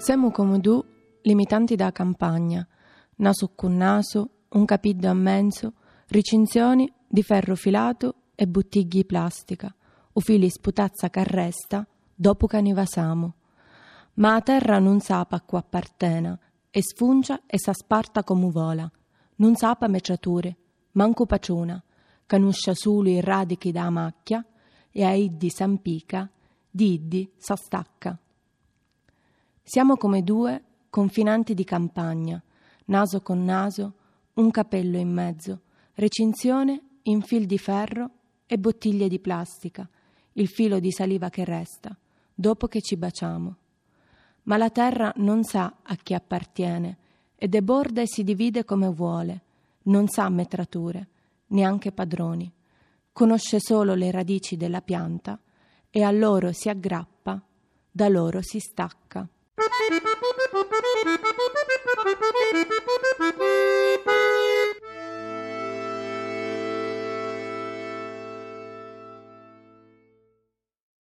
Siamo come tu, limitanti da campagna, naso con naso, un capiddo a mezzo, recinzioni di ferro filato e bottiglie di plastica, o fili sputazza che resta dopo che ne vasamo. Ma a terra non sapa a cui appartena, e sfuncia e s'asparta come vola. Non sapa meciature, manco paciuna, canuscia solo i radichi da macchia, e a iddi s'ampica, di iddi s'astacca. Siamo come due confinanti di campagna, naso con naso, un capello in mezzo, recinzione in fil di ferro e bottiglie di plastica, il filo di saliva che resta, dopo che ci baciamo. Ma la terra non sa a chi appartiene e deborda e si divide come vuole, non sa metrature, neanche padroni. Conosce solo le radici della pianta e a loro si aggrappa, da loro si stacca. Thank you.